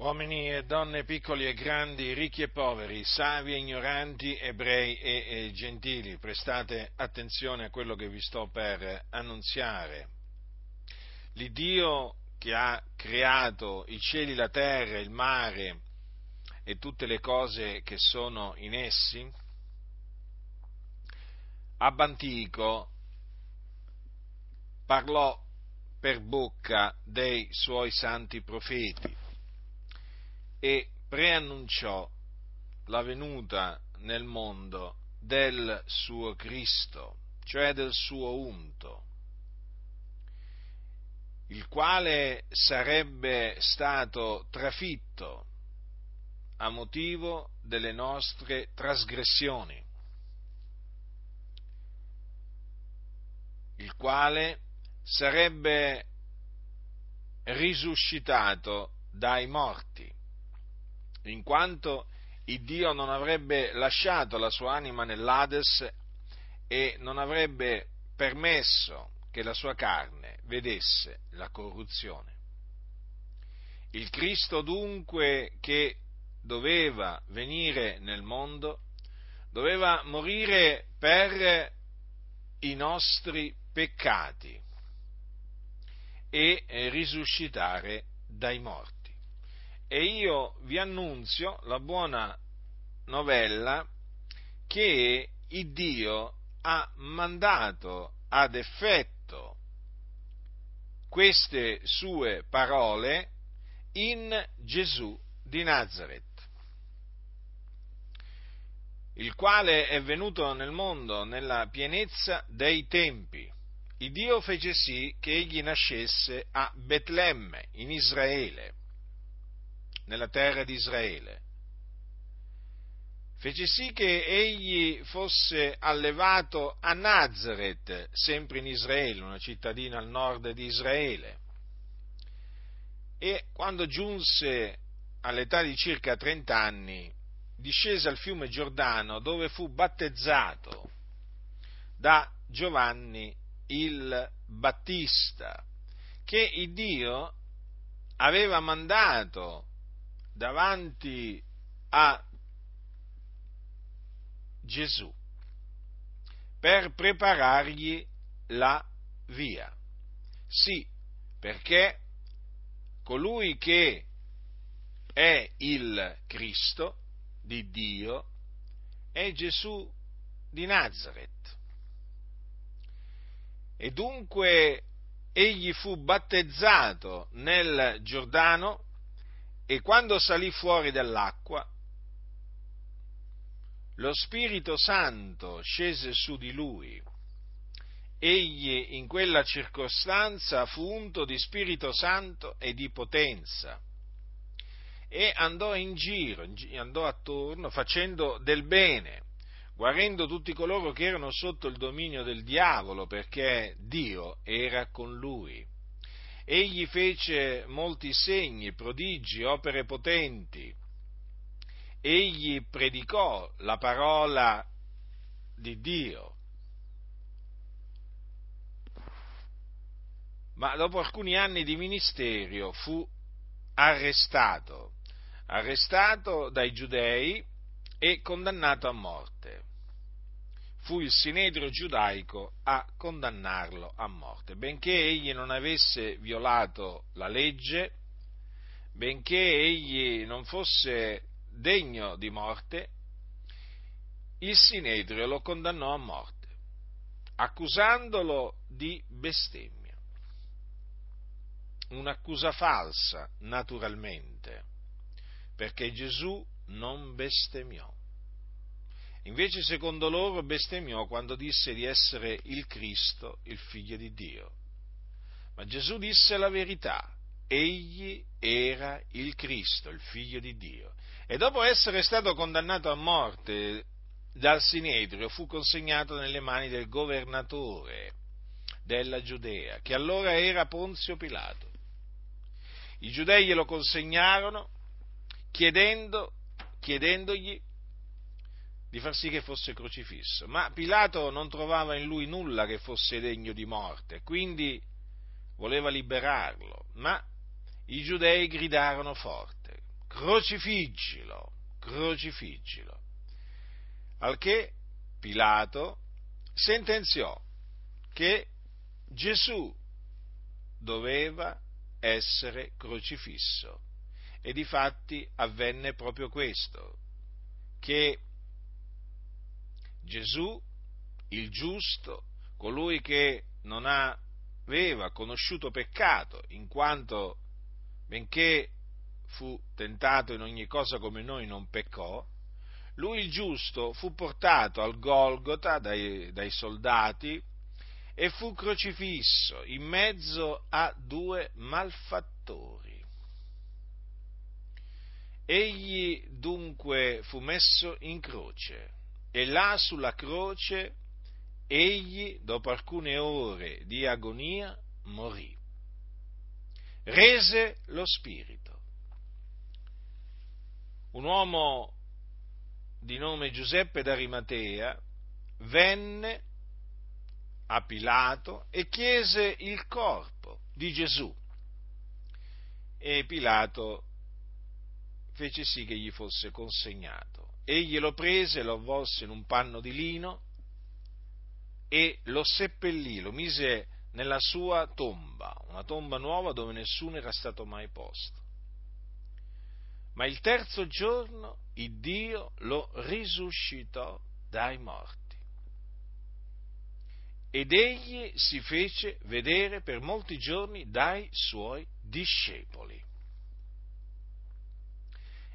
uomini e donne, piccoli e grandi, ricchi e poveri, savi e ignoranti, ebrei e, e gentili, prestate attenzione a quello che vi sto per annunziare. L'Iddio che ha creato i cieli, la terra, il mare e tutte le cose che sono in essi, ab antico parlò per bocca dei suoi santi profeti e preannunciò la venuta nel mondo del suo Cristo, cioè del suo unto, il quale sarebbe stato trafitto a motivo delle nostre trasgressioni, il quale sarebbe risuscitato dai morti in quanto il Dio non avrebbe lasciato la sua anima nell'Ades e non avrebbe permesso che la sua carne vedesse la corruzione. Il Cristo dunque che doveva venire nel mondo, doveva morire per i nostri peccati e risuscitare dai morti e io vi annunzio la buona novella che il Dio ha mandato ad effetto queste sue parole in Gesù di Nazareth, il quale è venuto nel mondo nella pienezza dei tempi. Il Dio fece sì che egli nascesse a Betlemme, in Israele, nella terra di Israele. Fece sì che egli fosse allevato a Nazareth, sempre in Israele, una cittadina al nord di Israele. E quando giunse all'età di circa 30 anni, discese al fiume Giordano dove fu battezzato da Giovanni il Battista, che il Dio aveva mandato davanti a Gesù per preparargli la via. Sì, perché colui che è il Cristo di Dio è Gesù di Nazareth. E dunque egli fu battezzato nel Giordano e quando salì fuori dall'acqua, lo Spirito Santo scese su di lui. Egli in quella circostanza fu unto di Spirito Santo e di potenza e andò in giro, andò attorno facendo del bene, guarendo tutti coloro che erano sotto il dominio del diavolo, perché Dio era con lui. Egli fece molti segni, prodigi, opere potenti. Egli predicò la parola di Dio. Ma dopo alcuni anni di ministerio fu arrestato, arrestato dai giudei e condannato a morte fu il sinedrio giudaico a condannarlo a morte, benché egli non avesse violato la legge, benché egli non fosse degno di morte, il sinedrio lo condannò a morte, accusandolo di bestemmia. Un'accusa falsa, naturalmente, perché Gesù non bestemmiò. Invece, secondo loro, bestemmiò quando disse di essere il Cristo, il figlio di Dio. Ma Gesù disse la verità, egli era il Cristo, il figlio di Dio. E dopo essere stato condannato a morte dal Sinedrio, fu consegnato nelle mani del governatore della Giudea, che allora era Ponzio Pilato. I giudei glielo consegnarono chiedendo, chiedendogli di far sì che fosse crocifisso. Ma Pilato non trovava in lui nulla che fosse degno di morte, quindi voleva liberarlo. Ma i giudei gridarono forte, crocifiggilo, crocifiggilo. Al che Pilato sentenziò che Gesù doveva essere crocifisso. E difatti avvenne proprio questo, che Gesù, il giusto, colui che non aveva conosciuto peccato, in quanto benché fu tentato in ogni cosa come noi, non peccò, lui il giusto fu portato al Golgota dai, dai soldati e fu crocifisso in mezzo a due malfattori. Egli dunque fu messo in croce e là sulla croce egli, dopo alcune ore di agonia, morì. Rese lo spirito. Un uomo di nome Giuseppe d'Arimatea venne a Pilato e chiese il corpo di Gesù. E Pilato fece sì che gli fosse consegnato. Egli lo prese, lo avvolse in un panno di lino e lo seppellì, lo mise nella sua tomba, una tomba nuova dove nessuno era stato mai posto. Ma il terzo giorno il Dio lo risuscitò dai morti ed egli si fece vedere per molti giorni dai suoi discepoli.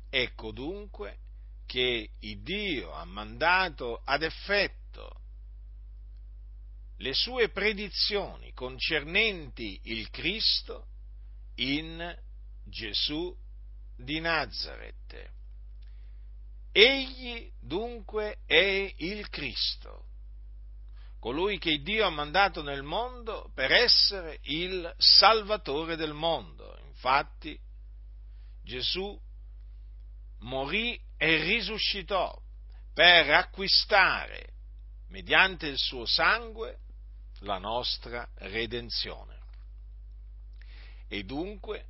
Ecco dunque che Dio ha mandato ad effetto le sue predizioni concernenti il Cristo in Gesù di Nazareth. Egli dunque è il Cristo, colui che Dio ha mandato nel mondo per essere il Salvatore del mondo. Infatti Gesù morì e risuscitò per acquistare, mediante il suo sangue, la nostra redenzione. E dunque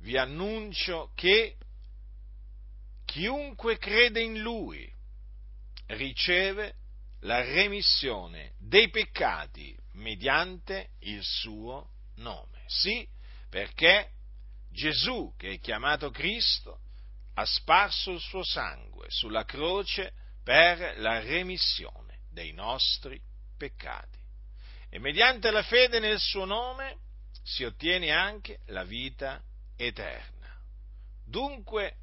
vi annuncio che chiunque crede in Lui riceve la remissione dei peccati mediante il suo nome. Sì, perché Gesù, che è chiamato Cristo, ha sparso il suo sangue sulla croce per la remissione dei nostri peccati. E mediante la fede nel suo nome si ottiene anche la vita eterna. Dunque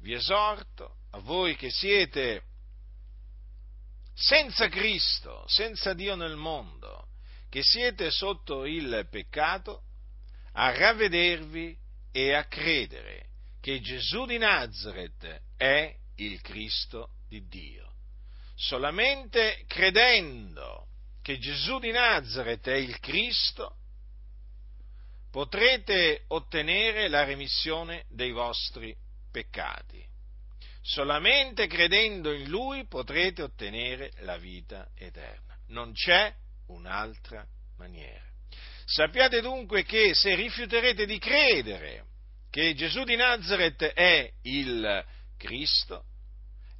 vi esorto a voi che siete senza Cristo, senza Dio nel mondo, che siete sotto il peccato, a ravvedervi e a credere che Gesù di Nazareth è il Cristo di Dio. Solamente credendo che Gesù di Nazareth è il Cristo, potrete ottenere la remissione dei vostri peccati. Solamente credendo in Lui potrete ottenere la vita eterna. Non c'è un'altra maniera. Sappiate dunque che se rifiuterete di credere che Gesù di Nazareth è il Cristo,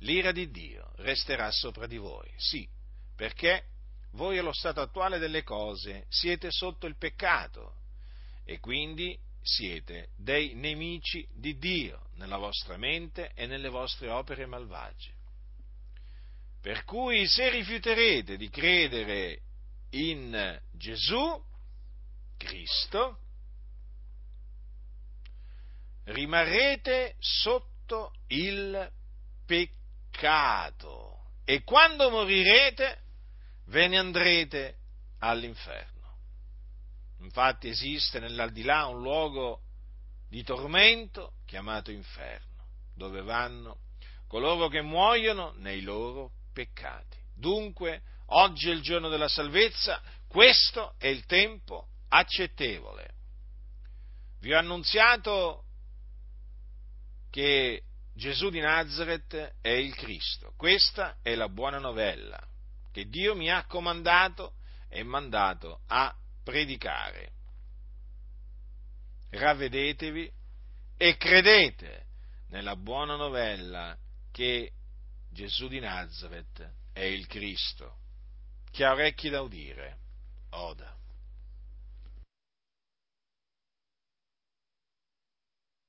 l'ira di Dio resterà sopra di voi. Sì, perché voi allo stato attuale delle cose siete sotto il peccato e quindi siete dei nemici di Dio nella vostra mente e nelle vostre opere malvagie. Per cui se rifiuterete di credere in Gesù, Cristo, rimarrete sotto il peccato e quando morirete ve ne andrete all'inferno. Infatti esiste nell'aldilà un luogo di tormento chiamato inferno, dove vanno coloro che muoiono nei loro peccati. Dunque, oggi è il giorno della salvezza, questo è il tempo accettevole. Vi ho annunziato che Gesù di Nazareth è il Cristo. Questa è la buona novella che Dio mi ha comandato e mandato a predicare. Ravvedetevi e credete nella buona novella che Gesù di Nazareth è il Cristo. Chi ha orecchi da udire, oda.